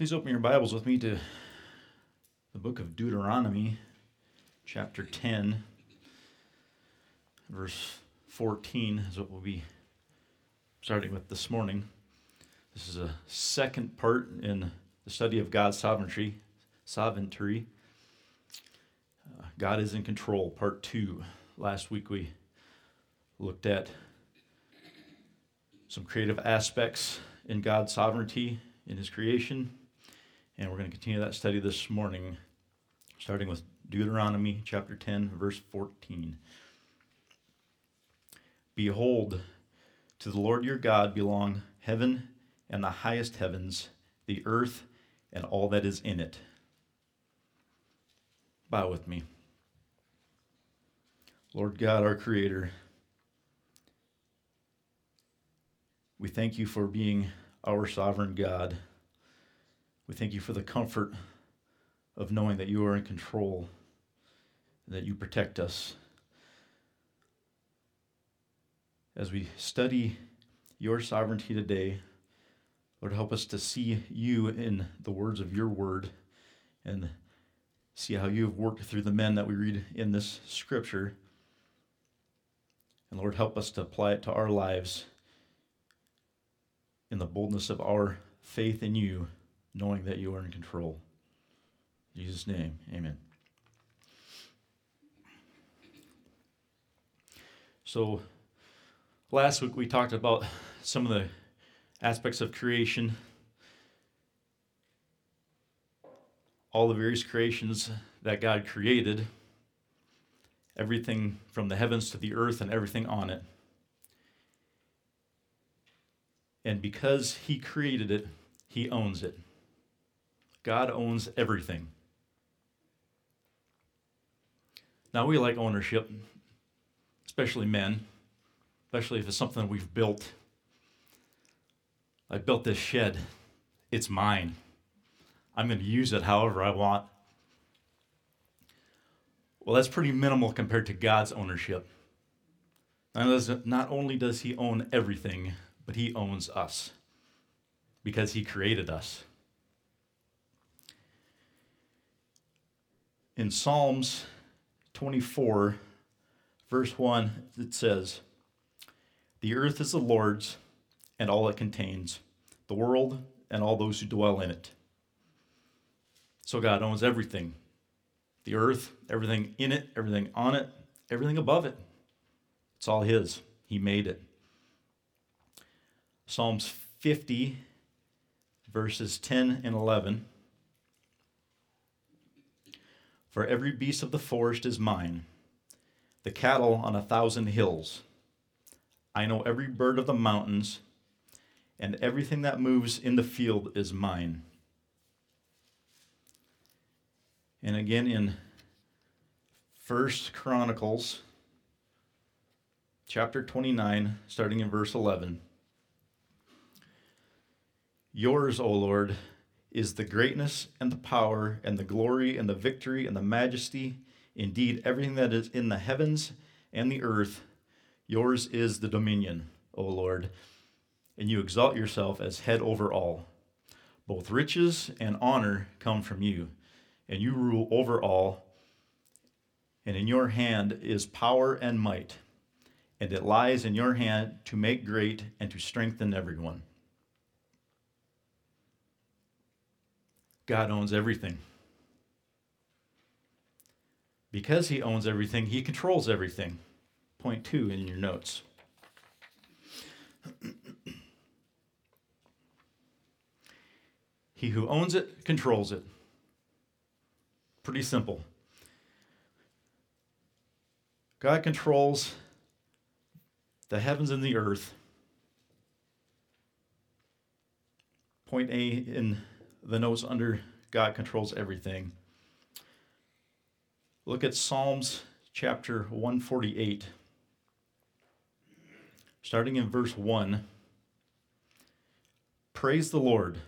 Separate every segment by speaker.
Speaker 1: Please open your Bibles with me to the book of Deuteronomy, chapter 10, verse 14 is what we'll be starting with this morning. This is a second part in the study of God's sovereignty. Sovereignty. Uh, God is in control, part two. Last week we looked at some creative aspects in God's sovereignty in His creation, and we're going to continue that study this morning, starting with Deuteronomy chapter 10, verse 14. Behold, to the Lord your God belong heaven and the highest heavens, the earth and all that is in it. Bow with me. Lord God, our Creator, we thank you for being our sovereign God. We thank you for the comfort of knowing that you are in control, and that you protect us. As we study your sovereignty today, Lord, help us to see you in the words of your word and see how you have worked through the men that we read in this scripture. And Lord, help us to apply it to our lives in the boldness of our faith in you, knowing that you are in control. In Jesus' name, amen. So, last week we talked about some of the aspects of creation, all the various creations that God created, everything from the heavens to the earth and everything on it. And because He created it, He owns it. God owns everything. Now, we like ownership, especially men, especially if it's something we've built I built this shed. It's mine. I'm going to use it however I want. Well, that's pretty minimal compared to God's ownership. Not only does He own everything, but He owns us because He created us. In Psalms 24, verse 1, it says, The earth is the Lord's and all it contains, the world and all those who dwell in it. So God owns everything the earth, everything in it, everything on it, everything above it. It's all His. He made it. Psalms 50, verses 10 and 11. For every beast of the forest is mine, the cattle on a thousand hills. I know every bird of the mountains and everything that moves in the field is mine. And again in First Chronicles chapter 29 starting in verse 11. Yours, O Lord, is the greatness and the power and the glory and the victory and the majesty, indeed everything that is in the heavens and the earth. Yours is the dominion, O Lord and you exalt yourself as head over all. Both riches and honor come from you, and you rule over all. And in your hand is power and might, and it lies in your hand to make great and to strengthen everyone. God owns everything. Because he owns everything, he controls everything. Point two in your notes. He who owns it controls it. Pretty simple. God controls the heavens and the earth. Point A in the notes under God controls everything. Look at Psalms chapter 148. Starting in verse 1. Praise the Lord.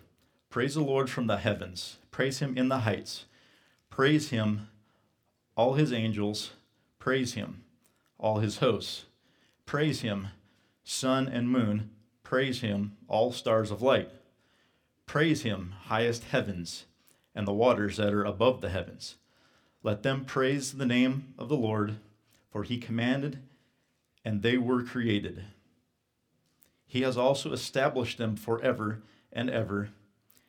Speaker 1: Praise the Lord from the heavens. Praise him in the heights. Praise him, all his angels. Praise him, all his hosts. Praise him, sun and moon. Praise him, all stars of light. Praise him, highest heavens, and the waters that are above the heavens. Let them praise the name of the Lord, for he commanded, and they were created. He has also established them forever and ever.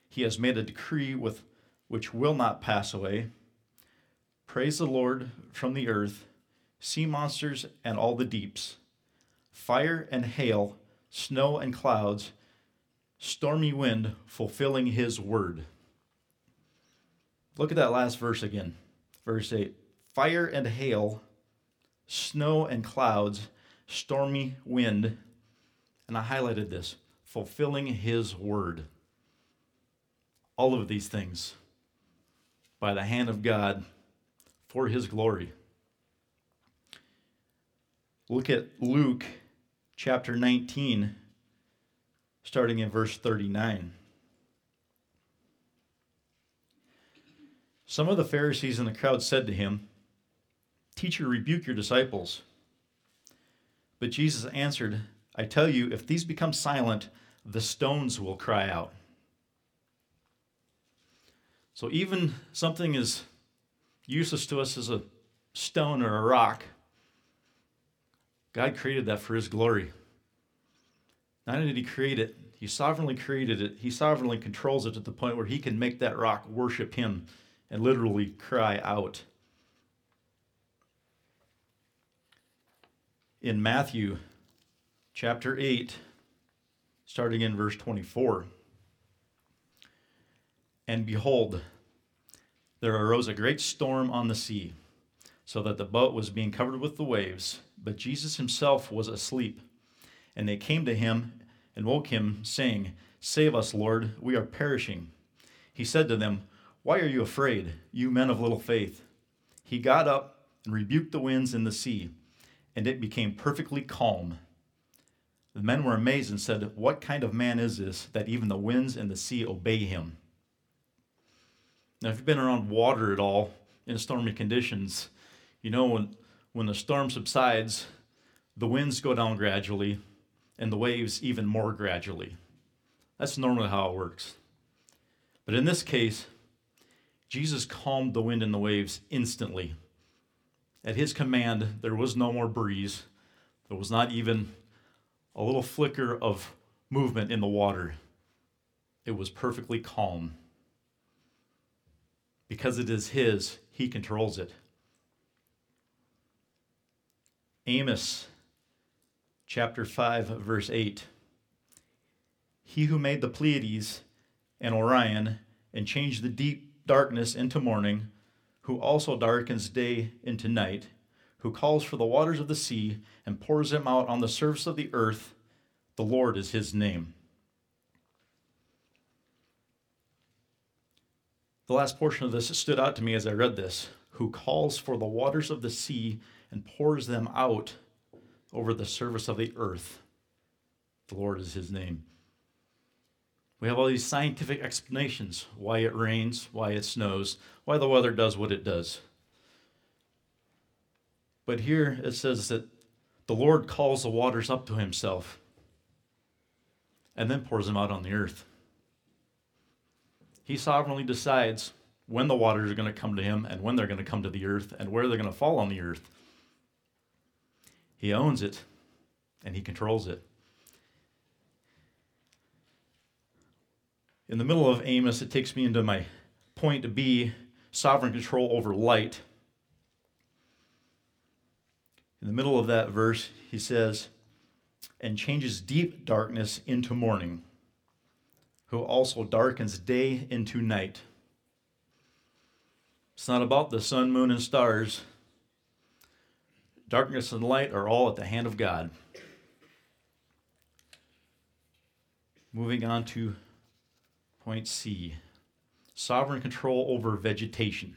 Speaker 1: He has made a decree with which will not pass away. Praise the Lord from the earth, sea monsters and all the deeps, fire and hail, snow and clouds, stormy wind fulfilling his word. Look at that last verse again. Verse 8 Fire and hail, snow and clouds, stormy wind. And I highlighted this fulfilling his word. All of these things by the hand of God for his glory. Look at Luke chapter 19, starting in verse 39. Some of the Pharisees in the crowd said to him, Teacher, rebuke your disciples. But Jesus answered, I tell you, if these become silent, the stones will cry out. So even something as useless to us as a stone or a rock, God created that for His glory. Not only did He create it, He sovereignly created it, He sovereignly controls it to the point where He can make that rock worship Him and literally cry out. In Matthew chapter 8, starting in verse 24. And behold, there arose a great storm on the sea, so that the boat was being covered with the waves, but Jesus himself was asleep. And they came to him and woke him, saying, Save us, Lord, we are perishing. He said to them, Why are you afraid, you men of little faith? He got up and rebuked the winds and the sea, and it became perfectly calm. The men were amazed and said, What kind of man is this that even the winds and the sea obey him? Now, if you've been around water at all in stormy conditions, you know when, when the storm subsides, the winds go down gradually and the waves even more gradually. That's normally how it works. But in this case, Jesus calmed the wind and the waves instantly. At his command, there was no more breeze. There was not even a little flicker of movement in the water. It was perfectly calm. Because it is His, He controls it. Amos chapter 5, verse 8. He who made the Pleiades and Orion and changed the deep darkness into morning, who also darkens day into night, who calls for the waters of the sea and pours them out on the surface of the earth. The Lord is his name. The last portion of this stood out to me as I read this who calls for the waters of the sea and pours them out over the surface of the earth. The Lord is his name. We have all these scientific explanations why it rains, why it snows, why the weather does what it does. But here it says that the Lord calls the waters up to himself and then pours them out on the earth. He sovereignly decides when the waters are going to come to him and when they're going to come to the earth and where they're going to fall on the earth. He owns it and he controls it. In the middle of Amos, it takes me into my point B sovereign control over light. In the middle of that verse, he says, and changes deep darkness into morning, who also darkens day into night. It's not about the sun, moon, and stars. Darkness and light are all at the hand of God. Moving on to point C sovereign control over vegetation.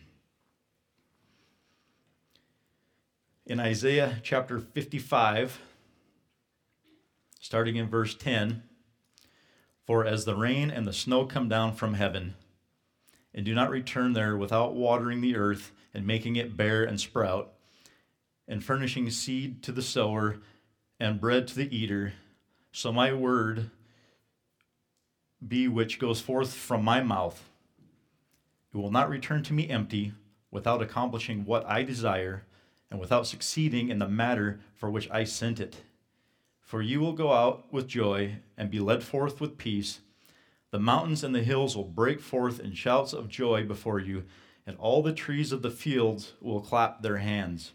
Speaker 1: In Isaiah chapter 55, starting in verse 10 For as the rain and the snow come down from heaven, and do not return there without watering the earth and making it bear and sprout, and furnishing seed to the sower and bread to the eater, so my word be which goes forth from my mouth. It will not return to me empty, without accomplishing what I desire, and without succeeding in the matter for which I sent it. For you will go out with joy and be led forth with peace. The mountains and the hills will break forth in shouts of joy before you, and all the trees of the fields will clap their hands.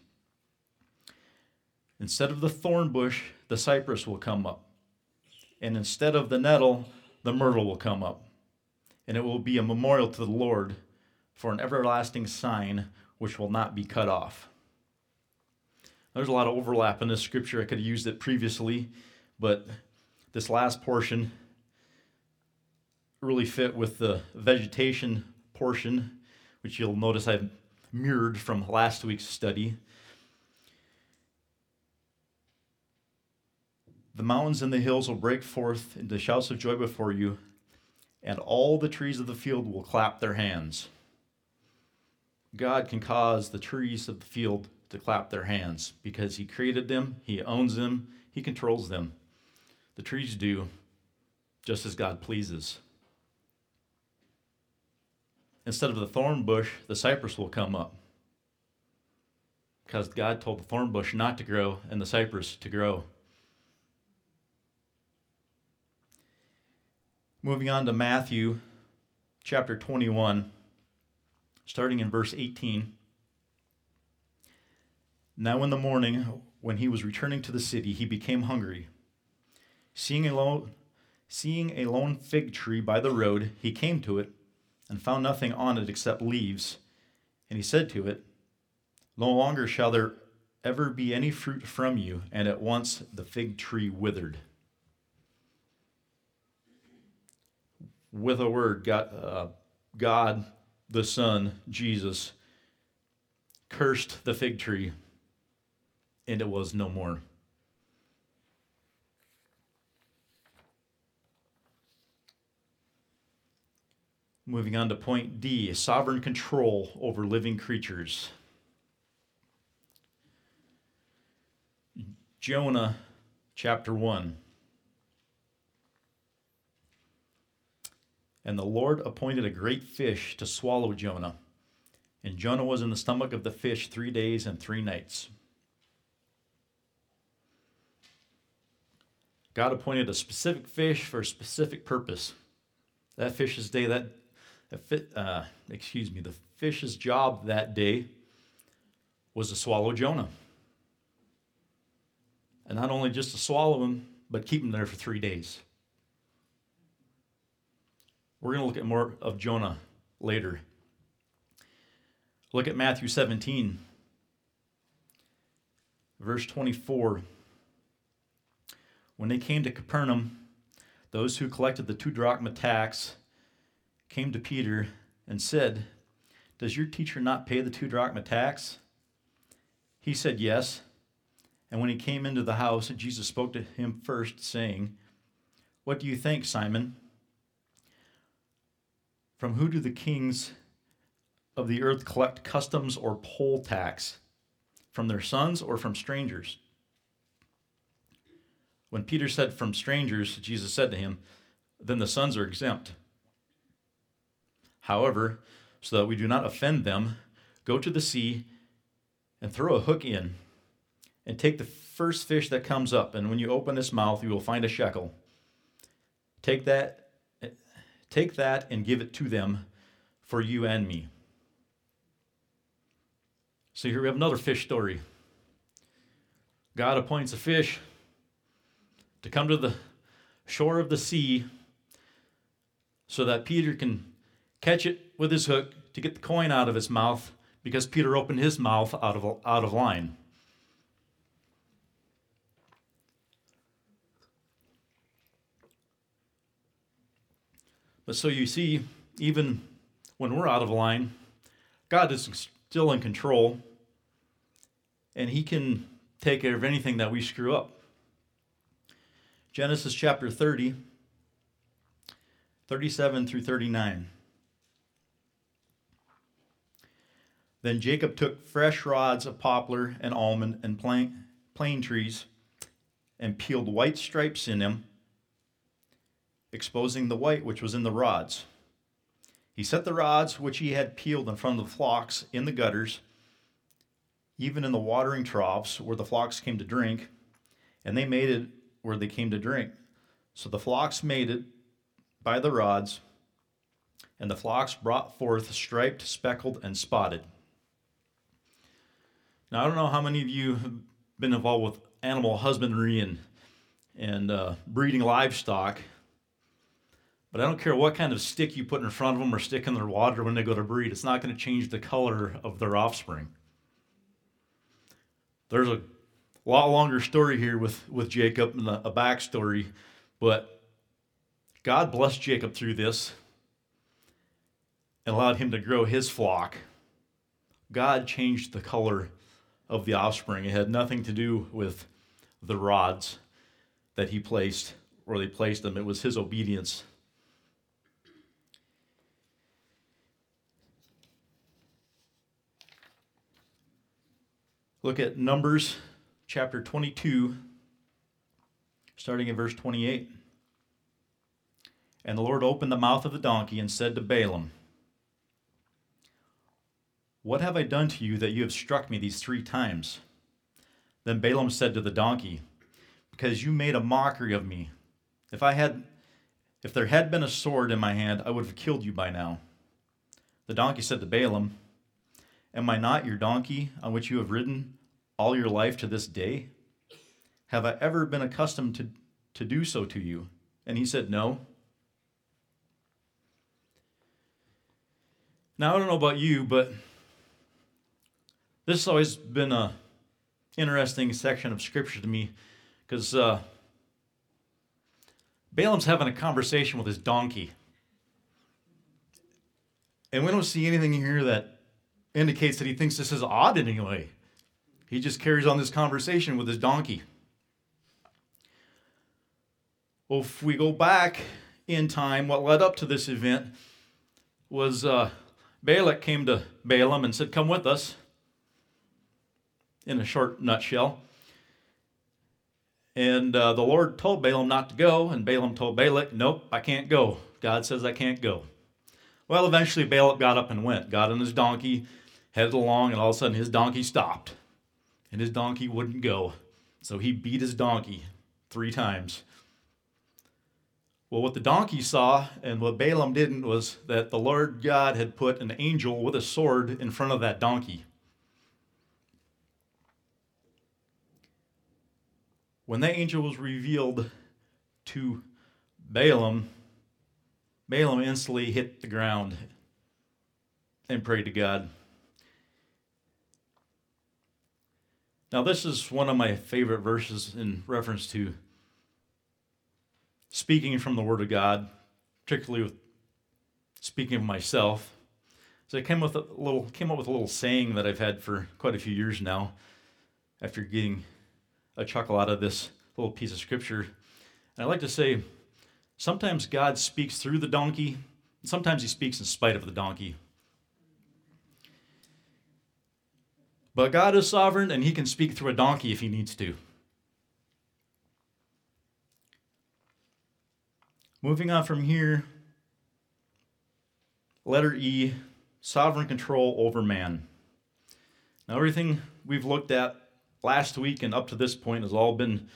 Speaker 1: Instead of the thorn bush, the cypress will come up, and instead of the nettle, the myrtle will come up. And it will be a memorial to the Lord for an everlasting sign which will not be cut off. There's a lot of overlap in this scripture. I could have used it previously, but this last portion really fit with the vegetation portion, which you'll notice I've mirrored from last week's study. The mountains and the hills will break forth into shouts of joy before you, and all the trees of the field will clap their hands. God can cause the trees of the field to clap their hands because He created them, He owns them, He controls them. The trees do just as God pleases. Instead of the thorn bush, the cypress will come up because God told the thorn bush not to grow and the cypress to grow. Moving on to Matthew chapter 21, starting in verse 18. Now in the morning, when he was returning to the city, he became hungry. Seeing a lone, seeing a lone fig tree by the road, he came to it and found nothing on it except leaves. And he said to it, No longer shall there ever be any fruit from you. And at once the fig tree withered. With a word, God, uh, God the Son, Jesus, cursed the fig tree and it was no more. Moving on to point D sovereign control over living creatures. Jonah chapter 1. And the Lord appointed a great fish to swallow Jonah. And Jonah was in the stomach of the fish three days and three nights. God appointed a specific fish for a specific purpose. That fish's day, that, that fit, uh, excuse me, the fish's job that day was to swallow Jonah. And not only just to swallow him, but keep him there for three days. We're going to look at more of Jonah later. Look at Matthew 17, verse 24. When they came to Capernaum, those who collected the two drachma tax came to Peter and said, Does your teacher not pay the two drachma tax? He said, Yes. And when he came into the house, Jesus spoke to him first, saying, What do you think, Simon? From who do the kings of the earth collect customs or poll tax? From their sons or from strangers? When Peter said, From strangers, Jesus said to him, Then the sons are exempt. However, so that we do not offend them, go to the sea and throw a hook in, and take the first fish that comes up. And when you open its mouth, you will find a shekel. Take that, take that and give it to them for you and me. So here we have another fish story. God appoints a fish to come to the shore of the sea so that Peter can catch it with his hook to get the coin out of his mouth because Peter opened his mouth out of, out of line. But so you see, even when we're out of line, God is still in control and He can take care of anything that we screw up. Genesis chapter 30, 37 through 39. Then Jacob took fresh rods of poplar and almond and plane, plane trees and peeled white stripes in them exposing the white which was in the rods. He set the rods which he had peeled in front of the flocks in the gutters, even in the watering troughs where the flocks came to drink, and they made it where they came to drink. So the flocks made it by the rods, and the flocks brought forth striped, speckled, and spotted. Now, I don't know how many of you have been involved with animal husbandry and, and uh, breeding livestock, but I don't care what kind of stick you put in front of them or stick in their water when they go to breed, it's not going to change the color of their offspring. There's a lot longer story here with, with Jacob and a, a backstory, but God blessed Jacob through this and allowed him to grow his flock. God changed the color of the offspring. It had nothing to do with the rods that he placed, or they placed them. It was his obedience. Look at Numbers chapter 22, starting in verse 28. And the Lord opened the mouth of the donkey and said to Balaam, What have I done to you that you have struck me these three times? Then Balaam said to the donkey, Because you made a mockery of me. If I had if there had been a sword in my hand, I would have killed you by now. The donkey said to Balaam, Am I not your donkey on which you have ridden all your life to this day? Have I ever been accustomed to, to do so to you? And he said, No. Now, I don't know about you, but this has always been a interesting section of scripture to me because uh, Balaam's having a conversation with his donkey. And we don't see anything here that indicates that he thinks this is odd in any way. He just carries on this conversation with his donkey. Well, if we go back in time, what led up to this event was uh, Balak came to Balaam and said, Come with us, in a short nutshell. And uh, the Lord told Balaam not to go, and Balaam told Balak, Nope, I can't go. God says I can't go. Well, eventually Balak got up and went, got on his donkey, headed along, and all of a sudden his donkey stopped. And his donkey wouldn't go. So he beat his donkey three times. Well, what the donkey saw and what Balaam didn't was that the Lord God had put an angel with a sword in front of that donkey. When that angel was revealed to Balaam, Balaam instantly hit the ground and prayed to God. Now, this is one of my favorite verses in reference to speaking from the Word of God, particularly with speaking of myself. So I came with a little came up with a little saying that I've had for quite a few years now, after getting a chuckle out of this little piece of scripture. And I like to say, sometimes God speaks through the donkey, sometimes He speaks in spite of the donkey. But God is sovereign, and He can speak through a donkey if He needs to. Moving on from here, letter E sovereign control over man. Now, everything we've looked at last week and up to this point has all been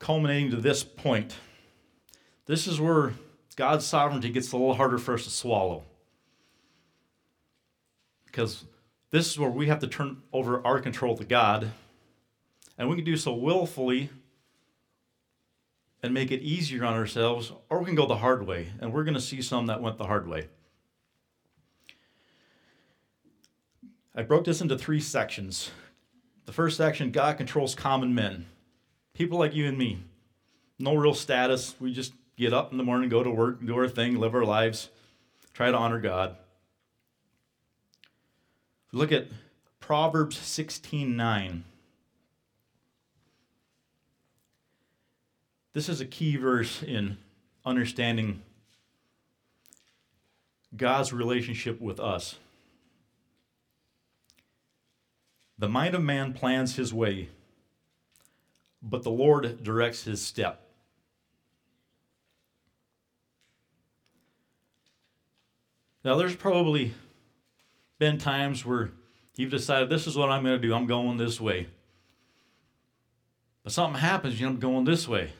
Speaker 1: culminating to this point. This is where God's sovereignty gets a little harder for us to swallow. Because this is where we have to turn over our control to God. And we can do so willfully and make it easier on ourselves, or we can go the hard way. And we're going to see some that went the hard way. I broke this into three sections. The first section God controls common men, people like you and me. No real status. We just get up in the morning, go to work, do our thing, live our lives, try to honor God. Look at Proverbs 16 9. This is a key verse in understanding God's relationship with us. The mind of man plans his way, but the Lord directs his step. Now, there's probably been times where you've decided this is what I'm going to do, I'm going this way. But something happens, you know, I'm going this way.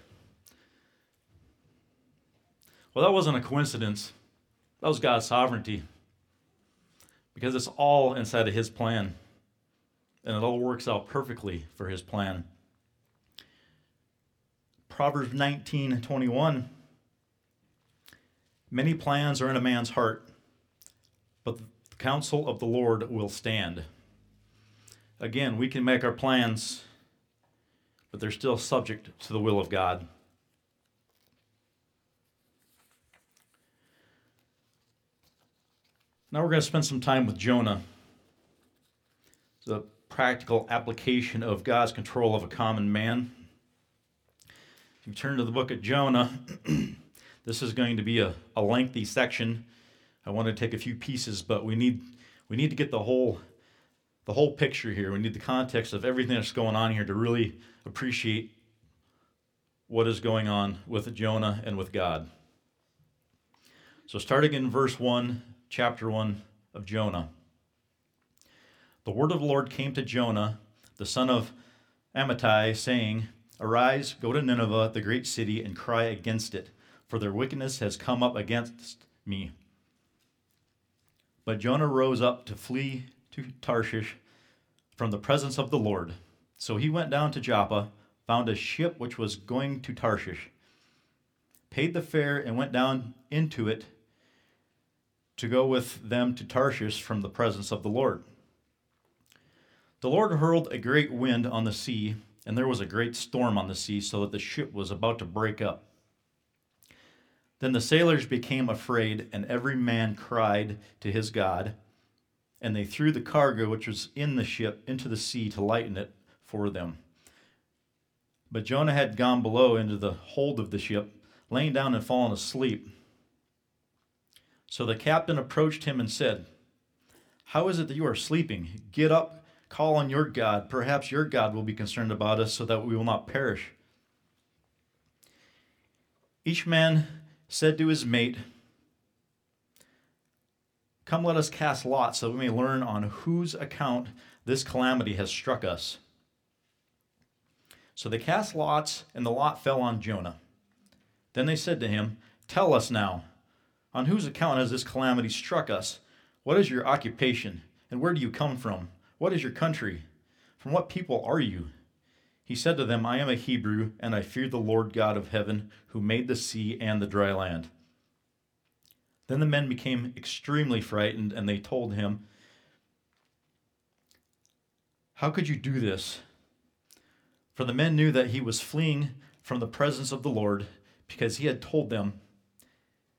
Speaker 1: Well, that wasn't a coincidence. That was God's sovereignty. Because it's all inside of His plan. And it all works out perfectly for His plan. Proverbs 19 21. Many plans are in a man's heart, but counsel of the Lord will stand. Again, we can make our plans, but they're still subject to the will of God. Now we're going to spend some time with Jonah. The practical application of God's control of a common man. If you turn to the book of Jonah, this is going to be a, a lengthy section. I want to take a few pieces, but we need we need to get the whole the whole picture here. We need the context of everything that's going on here to really appreciate what is going on with Jonah and with God. So starting in verse 1 chapter 1 of Jonah. The word of the Lord came to Jonah, the son of Amittai, saying, Arise, go to Nineveh, the great city, and cry against it, for their wickedness has come up against me. But Jonah rose up to flee to Tarshish from the presence of the Lord. So he went down to Joppa, found a ship which was going to Tarshish, paid the fare, and went down into it to go with them to Tarshish from the presence of the Lord. The Lord hurled a great wind on the sea, and there was a great storm on the sea, so that the ship was about to break up. Then the sailors became afraid, and every man cried to his God, and they threw the cargo which was in the ship into the sea to lighten it for them. But Jonah had gone below into the hold of the ship, laying down and fallen asleep. So the captain approached him and said, How is it that you are sleeping? Get up, call on your God. Perhaps your God will be concerned about us so that we will not perish. Each man said to his mate, Come, let us cast lots so we may learn on whose account this calamity has struck us. So they cast lots, and the lot fell on Jonah. Then they said to him, Tell us now. On whose account has this calamity struck us? What is your occupation? And where do you come from? What is your country? From what people are you? He said to them, I am a Hebrew, and I fear the Lord God of heaven, who made the sea and the dry land. Then the men became extremely frightened, and they told him, How could you do this? For the men knew that he was fleeing from the presence of the Lord, because he had told them,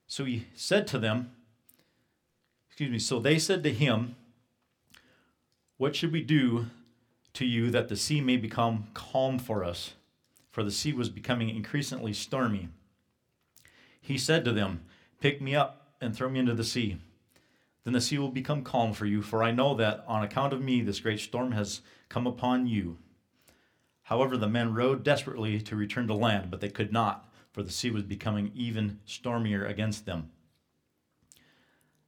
Speaker 1: so he said to them, excuse me, so they said to him, What should we do to you that the sea may become calm for us? For the sea was becoming increasingly stormy. He said to them, Pick me up and throw me into the sea. Then the sea will become calm for you, for I know that on account of me this great storm has come upon you. However, the men rowed desperately to return to land, but they could not for the sea was becoming even stormier against them.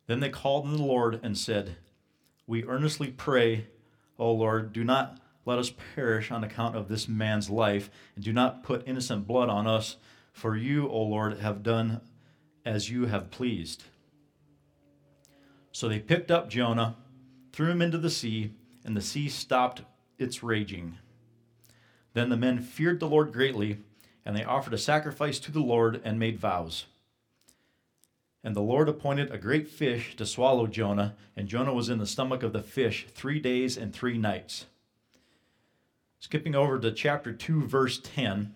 Speaker 1: Then they called on the Lord and said, We earnestly pray, O Lord, do not let us perish on account of this man's life, and do not put innocent blood on us, for you, O Lord, have done as you have pleased. So they picked up Jonah, threw him into the sea, and the sea stopped its raging. Then the men feared the Lord greatly and they offered a sacrifice to the Lord and made vows. And the Lord appointed a great fish to swallow Jonah, and Jonah was in the stomach of the fish three days and three nights. Skipping over to chapter 2, verse 10.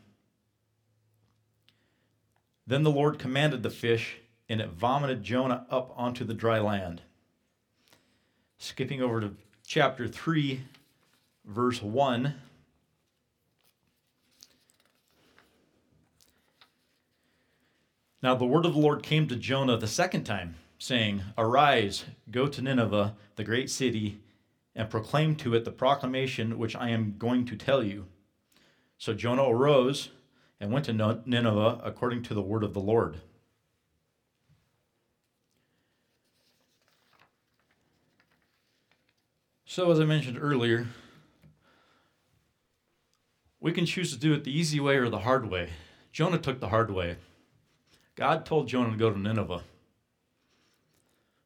Speaker 1: Then the Lord commanded the fish, and it vomited Jonah up onto the dry land. Skipping over to chapter 3, verse 1. Now the word of the Lord came to Jonah the second time, saying, Arise, go to Nineveh, the great city, and proclaim to it the proclamation which I am going to tell you. So Jonah arose and went to Nineveh according to the word of the Lord. So, as I mentioned earlier, we can choose to do it the easy way or the hard way. Jonah took the hard way. God told Jonah to go to Nineveh.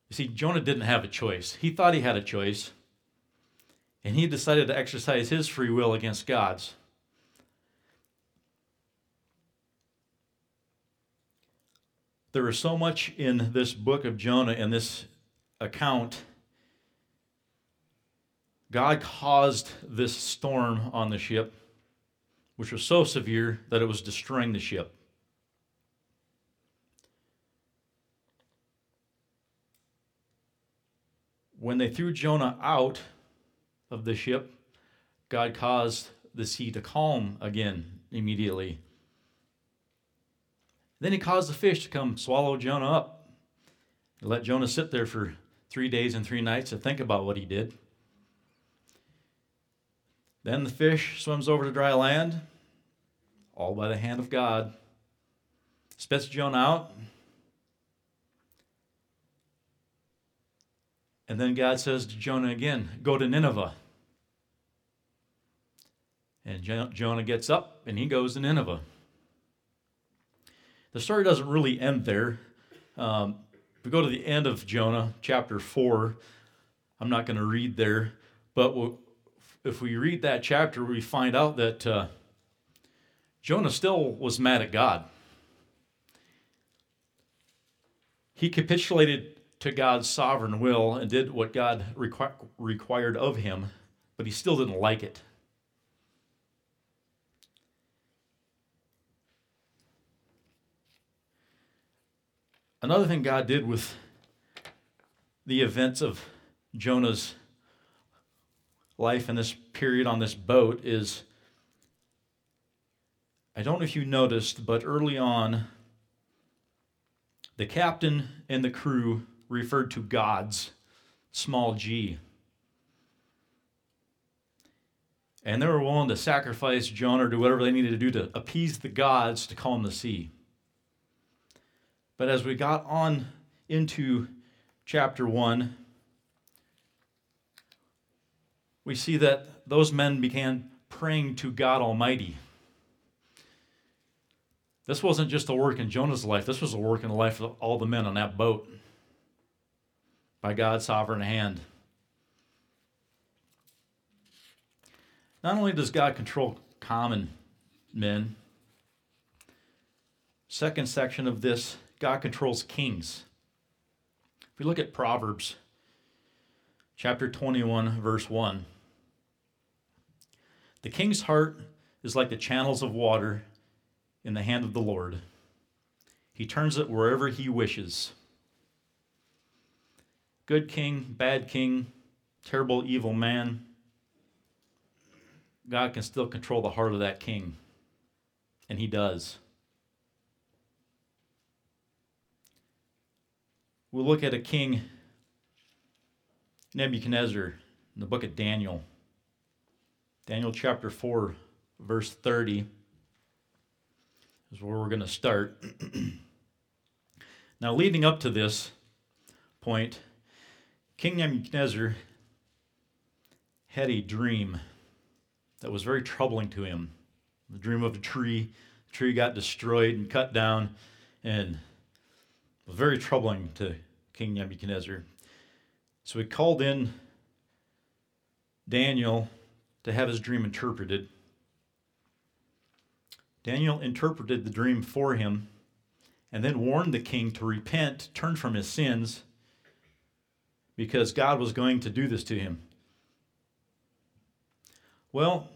Speaker 1: You see, Jonah didn't have a choice. He thought he had a choice, and he decided to exercise his free will against God's. There is so much in this book of Jonah, in this account. God caused this storm on the ship, which was so severe that it was destroying the ship. When they threw Jonah out of the ship, God caused the sea to calm again immediately. Then he caused the fish to come swallow Jonah up. He let Jonah sit there for three days and three nights to think about what he did. Then the fish swims over to dry land, all by the hand of God, spits Jonah out, And then God says to Jonah again, Go to Nineveh. And Jonah gets up and he goes to Nineveh. The story doesn't really end there. Um, if we go to the end of Jonah, chapter 4, I'm not going to read there, but we'll, if we read that chapter, we find out that uh, Jonah still was mad at God. He capitulated to God's sovereign will and did what God requ- required of him, but he still didn't like it. Another thing God did with the events of Jonah's life in this period on this boat is I don't know if you noticed, but early on, the captain and the crew referred to gods, small g. And they were willing to sacrifice Jonah or do whatever they needed to do to appease the gods to calm the sea. But as we got on into chapter 1, we see that those men began praying to God Almighty. This wasn't just a work in Jonah's life, this was a work in the life of all the men on that boat by God's sovereign hand. Not only does God control common men, second section of this, God controls kings. If we look at Proverbs chapter 21, verse 1, the king's heart is like the channels of water in the hand of the Lord. He turns it wherever he wishes good king, bad king, terrible, evil man, God can still control the heart of that king. And he does. We'll look at a king, Nebuchadnezzar, in the book of Daniel. Daniel chapter 4, verse 30 is where we're going to start. now, leading up to this point, King Nebuchadnezzar had a dream that was very troubling to him. The dream of a tree. The tree got destroyed and cut down and was very troubling to King Nebuchadnezzar. So he called in Daniel to have his dream interpreted. Daniel interpreted the dream for him and then warned the king to repent, turn from his sins, because God was going to do this to him. Well,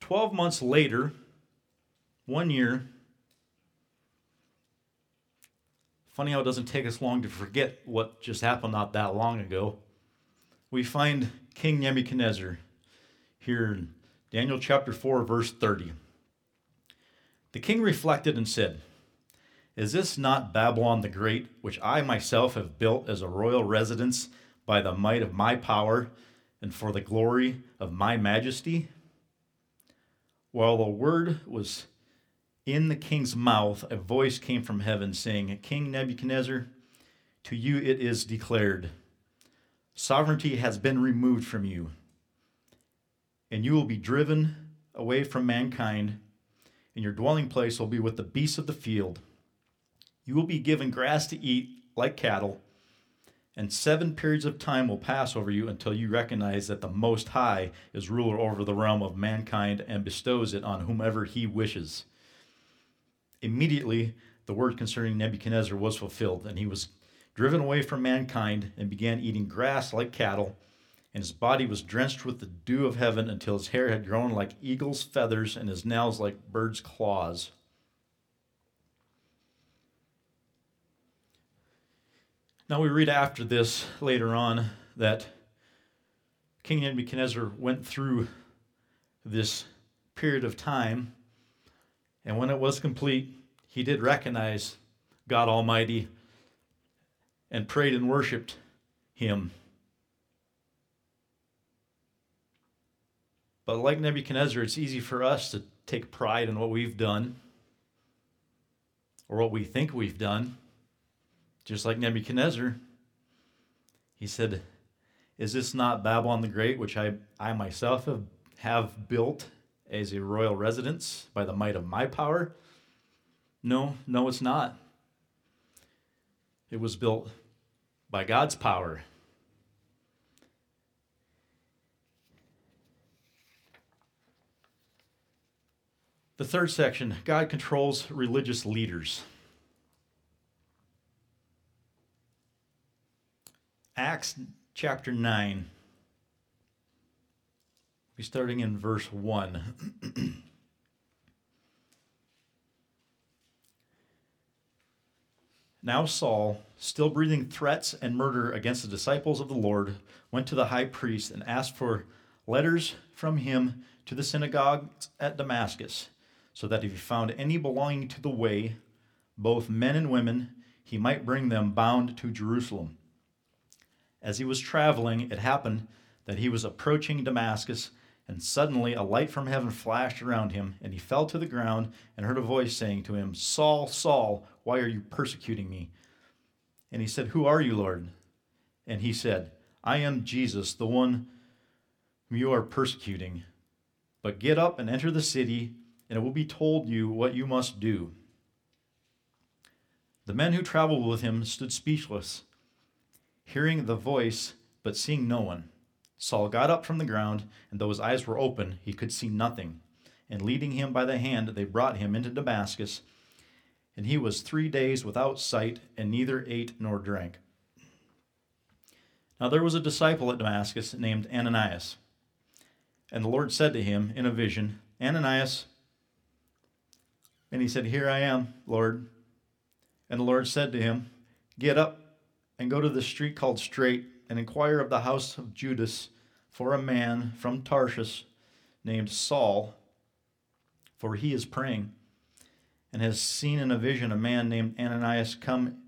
Speaker 1: 12 months later, one year, funny how it doesn't take us long to forget what just happened not that long ago. We find King Nebuchadnezzar here in Daniel chapter 4, verse 30. The king reflected and said, is this not Babylon the Great, which I myself have built as a royal residence by the might of my power and for the glory of my majesty? While the word was in the king's mouth, a voice came from heaven saying, King Nebuchadnezzar, to you it is declared Sovereignty has been removed from you, and you will be driven away from mankind, and your dwelling place will be with the beasts of the field. You will be given grass to eat like cattle, and seven periods of time will pass over you until you recognize that the Most High is ruler over the realm of mankind and bestows it on whomever he wishes. Immediately, the word concerning Nebuchadnezzar was fulfilled, and he was driven away from mankind and began eating grass like cattle, and his body was drenched with the dew of heaven until his hair had grown like eagle's feathers and his nails like birds' claws. Now we read after this later on that King Nebuchadnezzar went through this period of time, and when it was complete, he did recognize God Almighty and prayed and worshiped him. But like Nebuchadnezzar, it's easy for us to take pride in what we've done or what we think we've done. Just like Nebuchadnezzar, he said, Is this not Babylon the Great, which I, I myself have, have built as a royal residence by the might of my power? No, no, it's not. It was built by God's power. The third section God controls religious leaders. Acts chapter 9. We're starting in verse 1. Now Saul, still breathing threats and murder against the disciples of the Lord, went to the high priest and asked for letters from him to the synagogues at Damascus, so that if he found any belonging to the way, both men and women, he might bring them bound to Jerusalem. As he was traveling, it happened that he was approaching Damascus, and suddenly a light from heaven flashed around him, and he fell to the ground and heard a voice saying to him, Saul, Saul, why are you persecuting me? And he said, Who are you, Lord? And he said, I am Jesus, the one whom you are persecuting. But get up and enter the city, and it will be told you what you must do. The men who traveled with him stood speechless, hearing the voice, but seeing no one. Saul got up from the ground, and though his eyes were open, he could see nothing. And leading him by the hand, they brought him into Damascus. And he was three days without sight, and neither ate nor drank. Now there was a disciple at Damascus named Ananias. And the Lord said to him in a vision, Ananias. And he said, Here I am, Lord. And the Lord said to him, Get up and go to the street called Straight, and inquire of the house of Judas for a man from Tarshish named Saul, for he is praying and has seen in a vision a man named Ananias come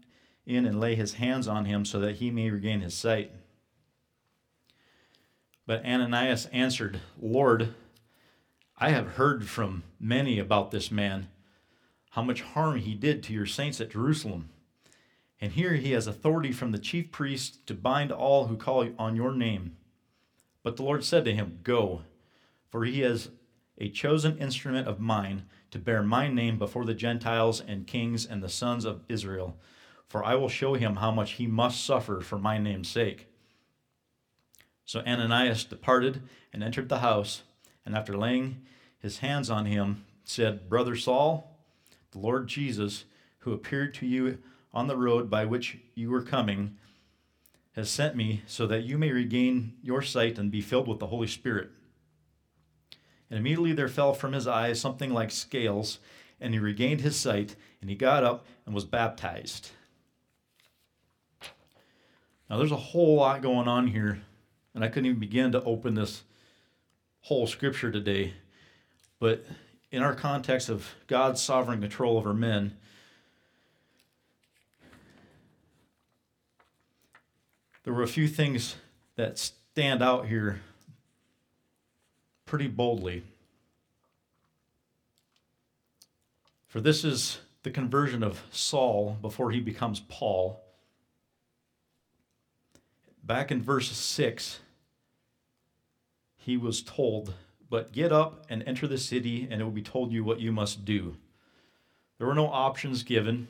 Speaker 1: in and lay his hands on him so that he may regain his sight. But Ananias answered, Lord, I have heard from many about this man, how much harm he did to your saints at Jerusalem. And here he has authority from the chief priests to bind all who call on your name. But the Lord said to him, Go, for he is a chosen instrument of mine to bear my name before the Gentiles and kings and the sons of Israel, for I will show him how much he must suffer for my name's sake. So Ananias departed and entered the house, and after laying his hands on him, said, Brother Saul, the Lord Jesus, who appeared to you on the road by which you were coming, has sent me so that you may regain your sight and be filled with the Holy Spirit. And immediately there fell from his eyes something like scales, and he regained his sight, and he got up and was baptized. Now, there's a whole lot going on here, and I couldn't even begin to open this whole scripture today. But in our context of God's sovereign control over men, there were a few things that stand out here pretty boldly. For this is the conversion of Saul before he becomes Paul. back in verse 6, he was told, But get up and enter the city, and it will be told you what you must do. There were no options given.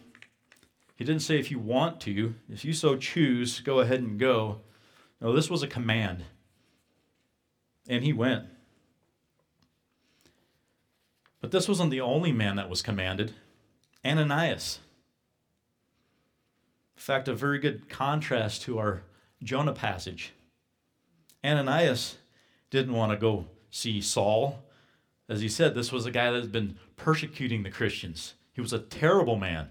Speaker 1: He didn't say if you want to, if you so choose, go ahead and go. No, this was a command. And he went. But this wasn't the only man that was commanded Ananias. In fact, a very good contrast to our Jonah passage. Ananias didn't want to go see Saul. As he said, this was a guy that had been persecuting the Christians. He was a terrible man.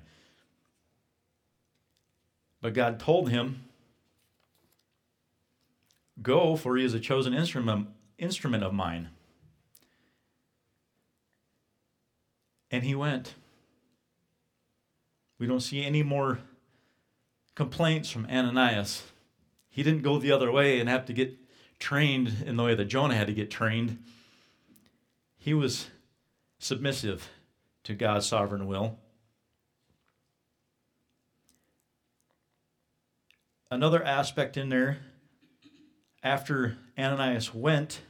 Speaker 1: But God told him, Go, for he is a chosen instrument, instrument of mine. And he went. We don't see any more complaints from Ananias. He didn't go the other way and have to get trained in the way that Jonah had to get trained. He was submissive to God's sovereign will. Another aspect in there, after Ananias went,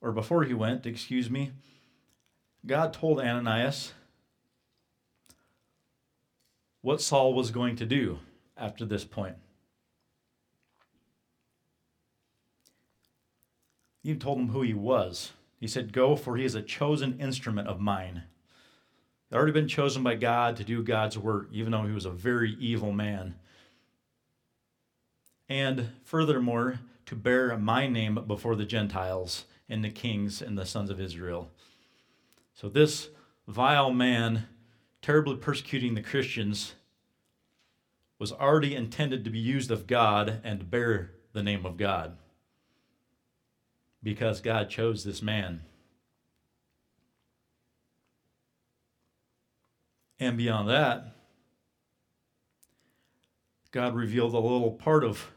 Speaker 1: or before he went, excuse me, God told Ananias what Saul was going to do after this point. He told him who he was. He said, Go, for he is a chosen instrument of mine. He'd already been chosen by God to do God's work, even though he was a very evil man. And furthermore, to bear my name before the Gentiles and the kings and the sons of Israel. So, this vile man, terribly persecuting the Christians, was already intended to be used of God and bear the name of God because God chose this man. And beyond that, God revealed a little part of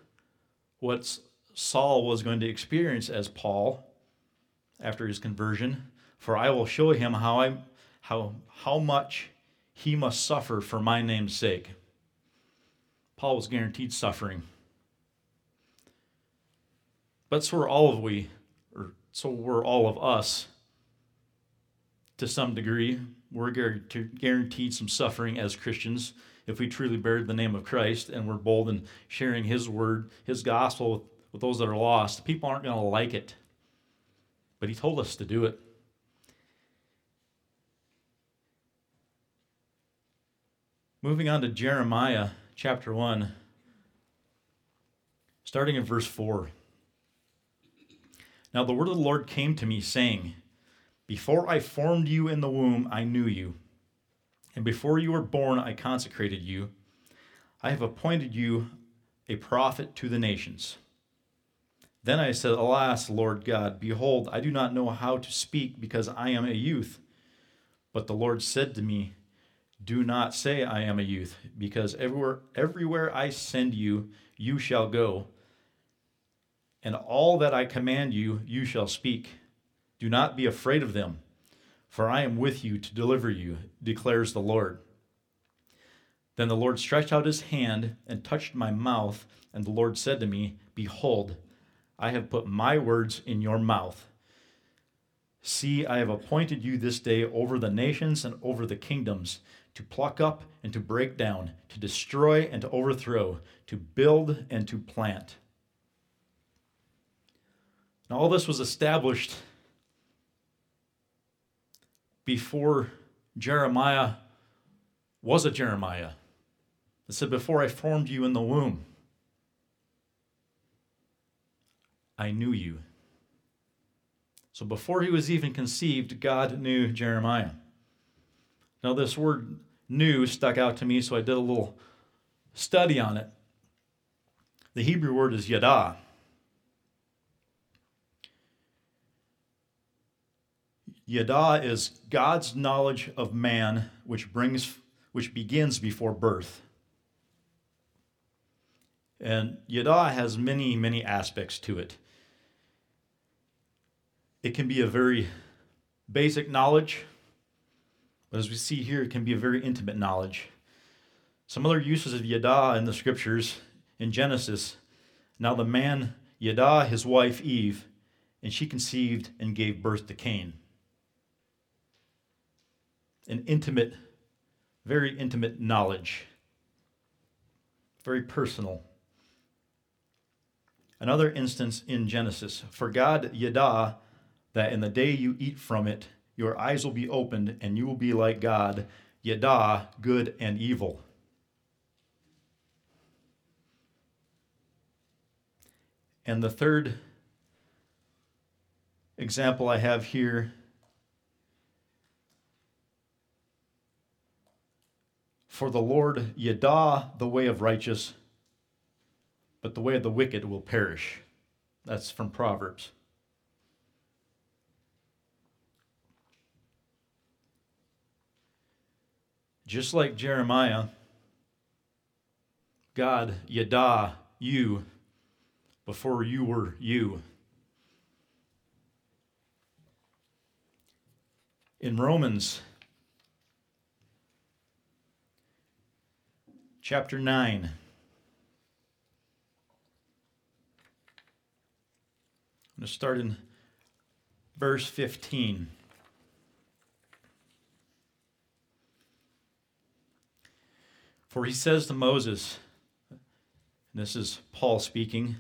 Speaker 1: what Saul was going to experience as Paul after his conversion. For I will show him how I how how much he must suffer for my name's sake. Paul was guaranteed suffering. But so were all of we, or so were all of us to some degree. We're guaranteed some suffering as Christians if we truly bear the name of Christ and we're bold in sharing His word, His gospel with, with those that are lost. People aren't going to like it, but He told us to do it. Moving on to Jeremiah chapter 1, starting in verse 4. Now the word of the Lord came to me, saying, Before I formed you in the womb, I knew you and before you were born, I consecrated you. I have appointed you a prophet to the nations. Then I said, Alas, Lord God, behold, I do not know how to speak because I am a youth. But the Lord said to me, Do not say I am a youth, because everywhere, everywhere I send you, you shall go. And all that I command you, you shall speak. Do not be afraid of them for I am with you to deliver you, declares the Lord. Then the Lord stretched out his hand and touched my mouth, and the Lord said to me, Behold, I have put my words in your mouth. See, I have appointed you this day over the nations and over the kingdoms, to pluck up and to break down, to destroy and to overthrow, to build and to plant. Now, all this was established before Jeremiah was a Jeremiah. It said, Before I formed you in the womb, I knew you. So before he was even conceived, God knew Jeremiah. Now, this word knew stuck out to me, so I did a little study on it. The Hebrew word is yada. Yada is God's knowledge of man, which brings, which begins before birth. And Yada has many, many aspects to it. It can be a very basic knowledge, but as we see here, it can be a very intimate knowledge. Some other uses of Yada in the scriptures in Genesis Now the man Yada his wife Eve, and she conceived and gave birth to Cain. An intimate, very intimate knowledge, very personal. Another instance in Genesis For God Yada, that in the day you eat from it, your eyes will be opened, and you will be like God, Yada, good and evil. And the third example I have here for the Lord Yada the way of righteous, but the way of the wicked will perish. That's from Proverbs. Just like Jeremiah, God, Yada, you, before you were you. In Romans chapter 9, I'm going to start in verse 15. For he says to Moses, and this is Paul speaking,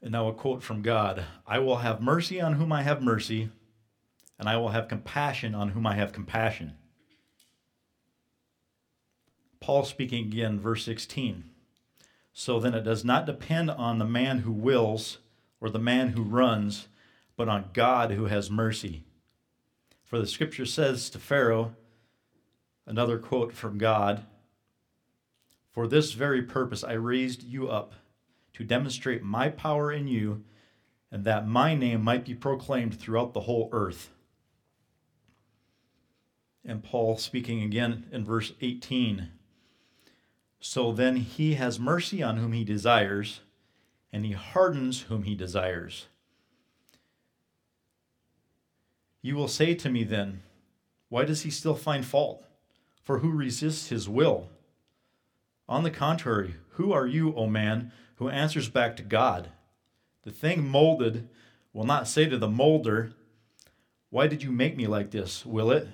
Speaker 1: And now a quote from God I will have mercy on whom I have mercy, and I will have compassion on whom I have compassion. Paul speaking again, verse 16. So then it does not depend on the man who wills or the man who runs, but on God who has mercy. For the scripture says to Pharaoh, another quote from God, For this very purpose I raised you up to demonstrate my power in you, and that my name might be proclaimed throughout the whole earth. And Paul speaking again in verse 18. So then he has mercy on whom he desires, and he hardens whom he desires. You will say to me then, Why does he still find fault? For who resists his will? On the contrary, who are you, O man, who answers back to God. The thing molded will not say to the molder, Why did you make me like this? Will it?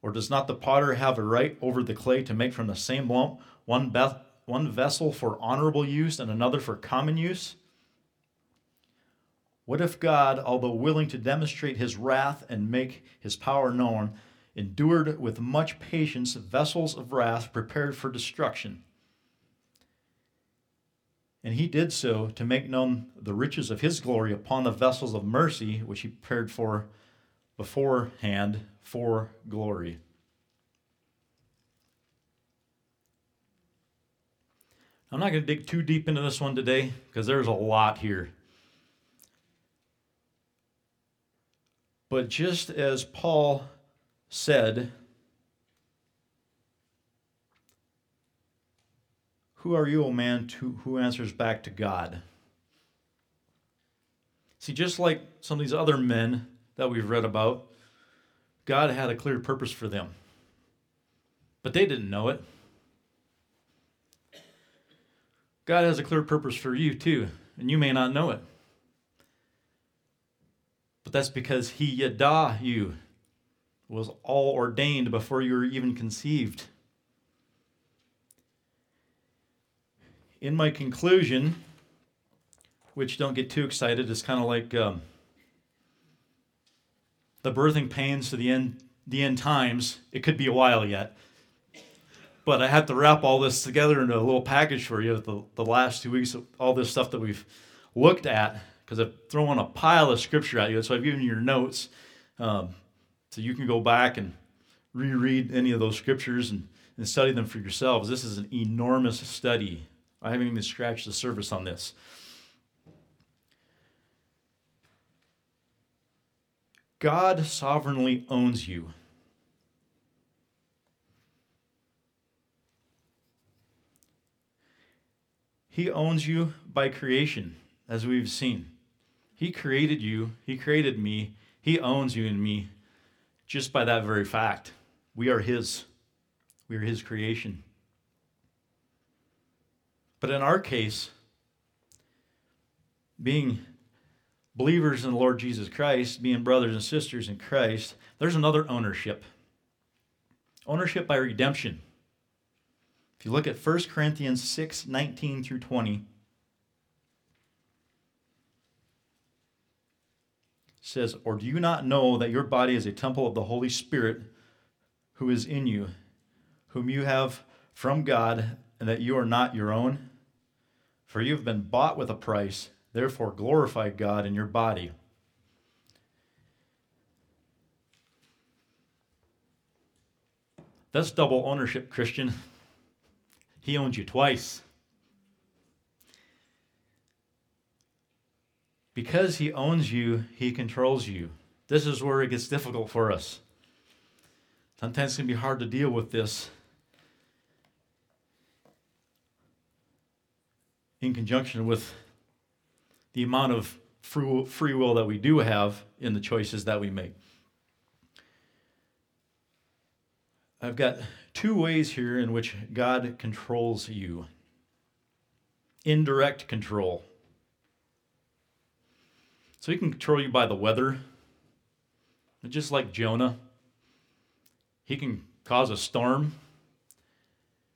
Speaker 1: Or does not the potter have a right over the clay to make from the same lump one, be- one vessel for honorable use and another for common use? What if God, although willing to demonstrate his wrath and make his power known, endured with much patience vessels of wrath prepared for destruction? And he did so to make known the riches of his glory upon the vessels of mercy which he prepared for beforehand for glory. I'm not going to dig too deep into this one today because there's a lot here. But just as Paul said, Who are you, O man, to, who answers back to God? See, just like some of these other men that we've read about, God had a clear purpose for them. But they didn't know it. God has a clear purpose for you too, and you may not know it. But that's because He yada you was all ordained before you were even conceived. in my conclusion, which don't get too excited, it's kind of like um, the birthing pains to the end, the end times. It could be a while yet. But I have to wrap all this together in a little package for you. The, the last two weeks, all this stuff that we've looked at, because I've thrown a pile of scripture at you. So I've given you your notes, um, so you can go back and reread any of those scriptures and, and study them for yourselves. This is an enormous study I haven't even scratched the surface on this. God sovereignly owns you. He owns you by creation, as we've seen. He created you, He created me, He owns you and me just by that very fact. We are His, we are His creation. But in our case, being believers in the Lord Jesus Christ, being brothers and sisters in Christ, there's another ownership ownership by redemption. If you look at 1 Corinthians 6 19 through 20, says, Or do you not know that your body is a temple of the Holy Spirit who is in you, whom you have from God, and that you are not your own? For you have been bought with a price, therefore glorify God in your body. That's double ownership, Christian. He owns you twice. Because he owns you, he controls you. This is where it gets difficult for us. Sometimes going to be hard to deal with this in conjunction with the amount of free will that we do have in the choices that we make. I've got two ways here in which God controls you indirect control. So he can control you by the weather. Just like Jonah, he can cause a storm.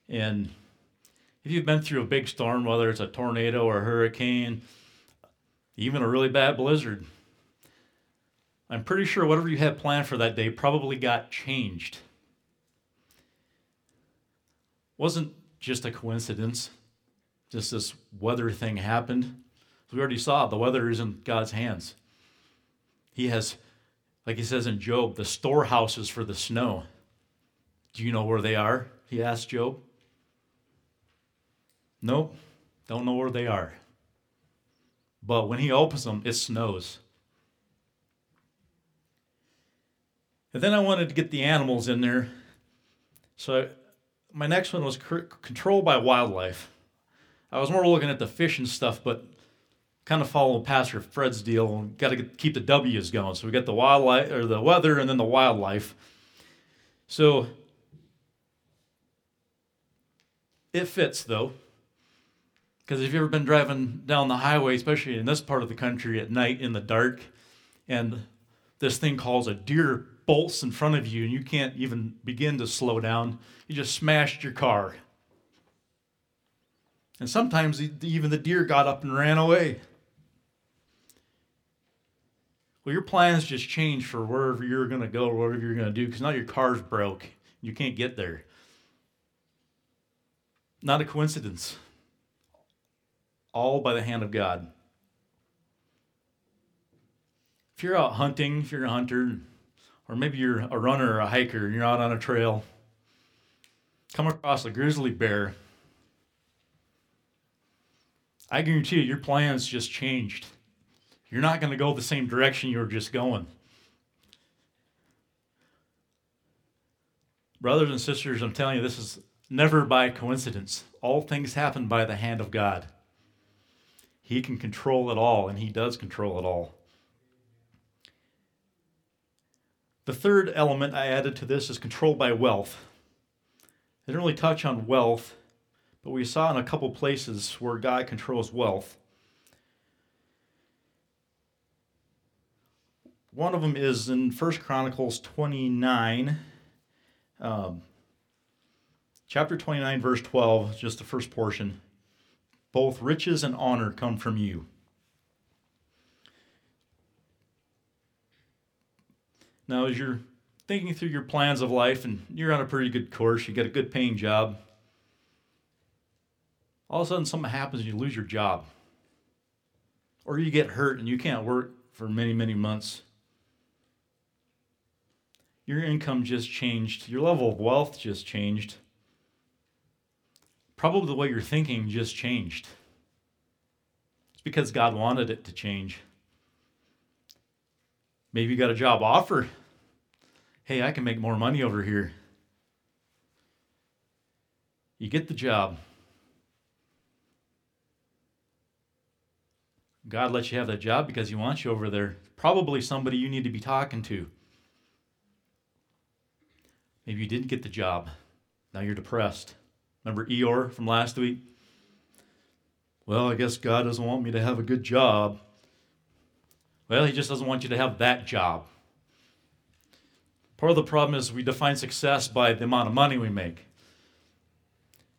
Speaker 1: And if you've been through a big storm, whether it's a tornado or a hurricane, even a really bad blizzard, I'm pretty sure whatever you had planned for that day probably got changed. Wasn't just a coincidence, just this weather thing happened we already saw the weather is in God's hands. He has, like he says in Job, the storehouses for the snow. Do you know where they are? He asked Job. Nope, don't know where they are. But when he opens them, it snows. And then I wanted to get the animals in there. So my next one was control by wildlife. I was more looking at the fish and stuff, but kind of follow Pastor Fred's deal. Got to keep the W's going. So we got the wildlife or the weather, and then the wildlife. So it fits though, because if you've ever been driving down the highway, especially in this part of the country at night in the dark, and this thing calls a deer bolts in front of you, and you can't even begin to slow down, you just smashed your car. And sometimes even the deer got up and ran away. Well, your plans just change for wherever you're going to go or whatever you're going to do because now your car's broke. You can't get there. Not a coincidence. All by the hand of God. If you're out hunting, if you're a hunter, or maybe you're a runner or a hiker and you're out on a trail, come across a grizzly bear, I guarantee you, your plans just changed you're not going to go the same direction you were just going. Brothers and sisters, I'm telling you, this is never by coincidence. All things happen by the hand of God. He can control it all, and He does control it all. The third element I added to this is control by wealth. I didn't really touch on wealth, but we saw in a couple places where God controls wealth. One of them is in First Chronicles 29, um, chapter 29, verse 12, just the first portion. Both riches and honor come from you. Now, as you're thinking through your plans of life and you're on a pretty good course, you get a good paying job, all of a sudden something happens and you lose your job. Or you get hurt and you can't work for many, many months your income just changed, your level of wealth just changed. Probably the way you're thinking just changed. It's because God wanted it to change. Maybe you got a job offer. Hey, I can make more money over here. You get the job. God lets you have that job because He wants you over there. Probably somebody you need to be talking to. Maybe you didn't get the job. Now you're depressed. Remember Eeyore from last week? Well, I guess God doesn't want me to have a good job. Well, He just doesn't want you to have that job. Part of the problem is we define success by the amount of money we make.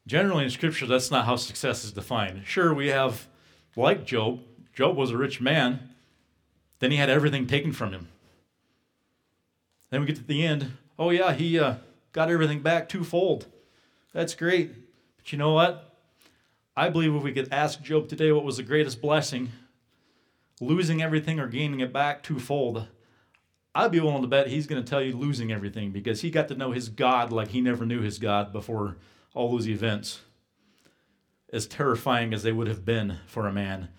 Speaker 1: Generally, in Scripture, that's not how success is defined. Sure, we have, like Job, Job was a rich man, then he had everything taken from him. Then we get to the end. Oh, yeah, he uh, got everything back twofold. That's great. But you know what? I believe if we could ask Job today what was the greatest blessing, losing everything or gaining it back twofold, I'd be willing to bet he's going to tell you losing everything because he got to know his God like he never knew his God before all those events, as terrifying as they would have been for a man.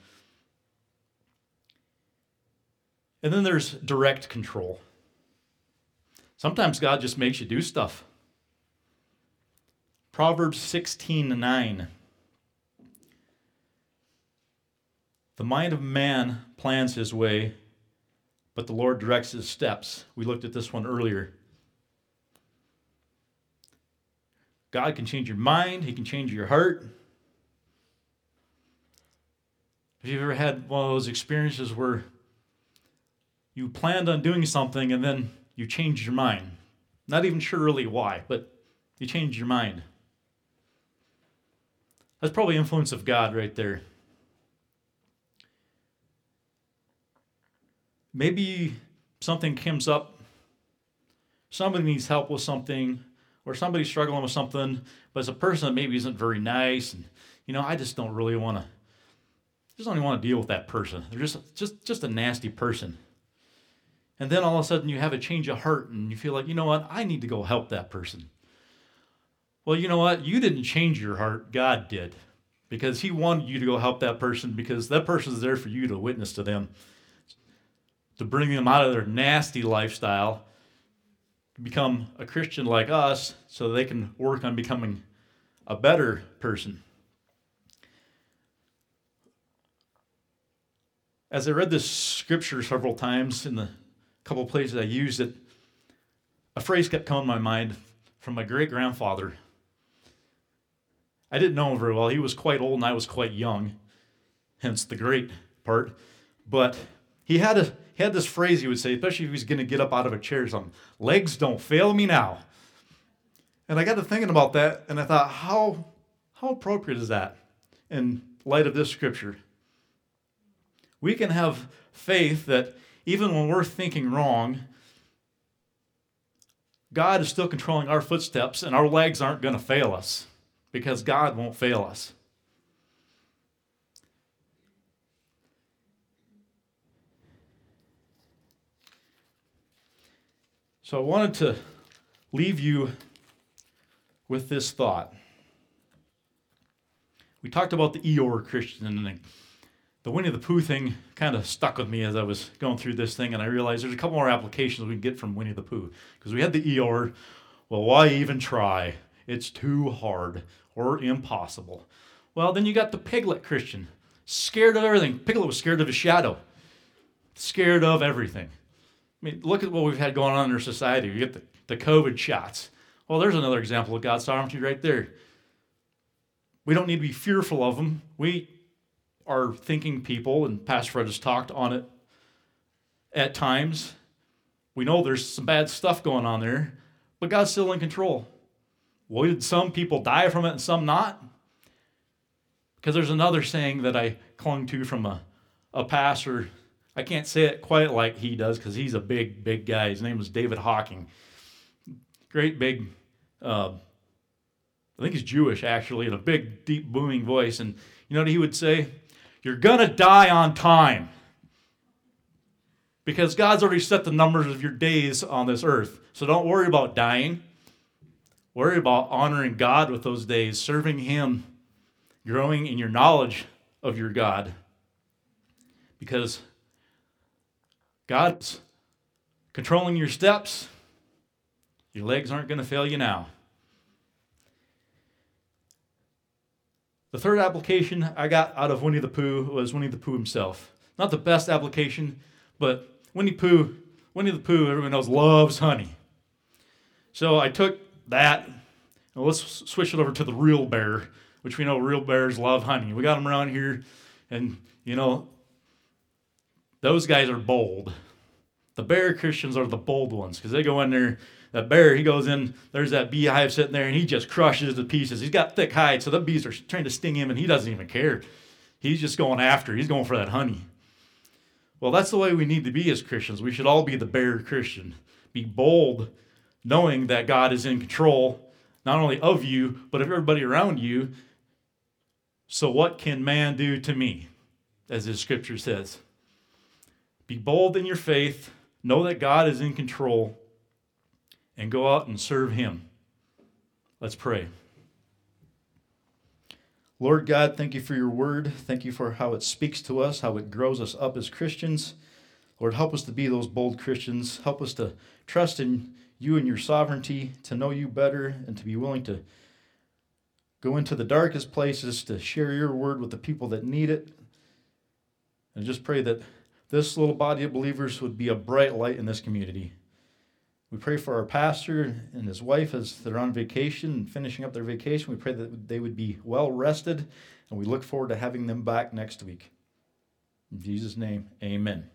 Speaker 1: And then there's direct control. Sometimes God just makes you do stuff. Proverbs 16 9. The mind of man plans his way, but the Lord directs his steps. We looked at this one earlier. God can change your mind, He can change your heart. Have you ever had one of those experiences where you planned on doing something and then you changed your mind? Not even sure really why, but you changed your mind. That's probably influence of God right there. Maybe something comes up, somebody needs help with something, or somebody's struggling with something, but it's a person that maybe isn't very nice, and you know, I just don't really want to, just don't even want to deal with that person. They're just just just a nasty person. And then all of a sudden you have a change of heart and you feel like, you know what, I need to go help that person. Well, you know what? You didn't change your heart, God did. Because He wanted you to go help that person because that person is there for you to witness to them, to bring them out of their nasty lifestyle become a Christian like us so they can work on becoming a better person. As I read this scripture several times in the couple places I used it, a phrase kept coming to my mind from my great grandfather. I didn't know him very well. He was quite old and I was quite young, hence the great part. But he had a he had this phrase he would say, especially if he was going to get up out of a chair or something legs don't fail me now. And I got to thinking about that, and I thought, how, how appropriate is that in light of this scripture? We can have faith that even when we're thinking wrong, God is still controlling our footsteps, and our legs aren't going to fail us because God won't fail us. So I wanted to leave you with this thought. We talked about the Eeyore Christian, and the, Winnie the Pooh thing kind of stuck with me as I was going through this thing, and I realized there's a couple more applications we can get from Winnie the Pooh. Because we had the Eeyore, well, why even try? It's too hard or impossible. Well, then you got the Piglet Christian, scared of everything. Piglet was scared of his shadow, scared of everything. I mean, look at what we've had going on in our society. We get the, the COVID shots. Well, there's another example of God's sovereignty right there. We don't need to be fearful of them. We are thinking people, and Pastor Fred has talked on it at times. We know there's some bad stuff going on there, but God's still in control. Well, did some people die from it and some not? Because there's another saying that I clung to from a, a pastor I can't say it quite like he does because he's a big, big guy. His name was David Hocking. Great big, uh, I think he's Jewish actually, and a big, deep, booming voice. And you know what he would say? You're going to die on time. Because God's already set the numbers of your days on this earth. So don't worry about dying. Worry about honoring God with those days, serving Him, growing in your knowledge of your God. Because God's controlling your steps. Your legs aren't going to fail you now. The third application I got out of Winnie the Pooh was Winnie the Pooh himself. Not the best application, but Winnie Pooh, Winnie the Pooh, everyone knows, loves honey. So I took that, and let's switch it over to the real bear which we know real bears love honey. We got them around here, and you know, those guys are bold. The bear Christians are the bold ones because they go in there. That bear, he goes in, there's that beehive sitting there, and he just crushes it to pieces. He's got thick hide, so the bees are trying to sting him, and he doesn't even care. He's just going after, he's going for that honey. Well, that's the way we need to be as Christians. We should all be the bear Christian. Be bold, knowing that God is in control, not only of you, but of everybody around you. So, what can man do to me? As the scripture says. Be bold in your faith, know that God is in control, and go out and serve Him. Let's pray. Lord God, thank you for your word. Thank you for how it speaks to us, how it grows us up as Christians. Lord, help us to be those bold Christians. Help us to trust in you and your sovereignty, to know you better, and to be willing to go into the darkest places to share your word with the people that need it. And just pray that this little body of believers would be a bright light in this community. We pray for our pastor and his wife as they're on vacation and finishing up their vacation. We pray that they would be well rested, and we look forward to having them back next week. In Jesus' name, amen.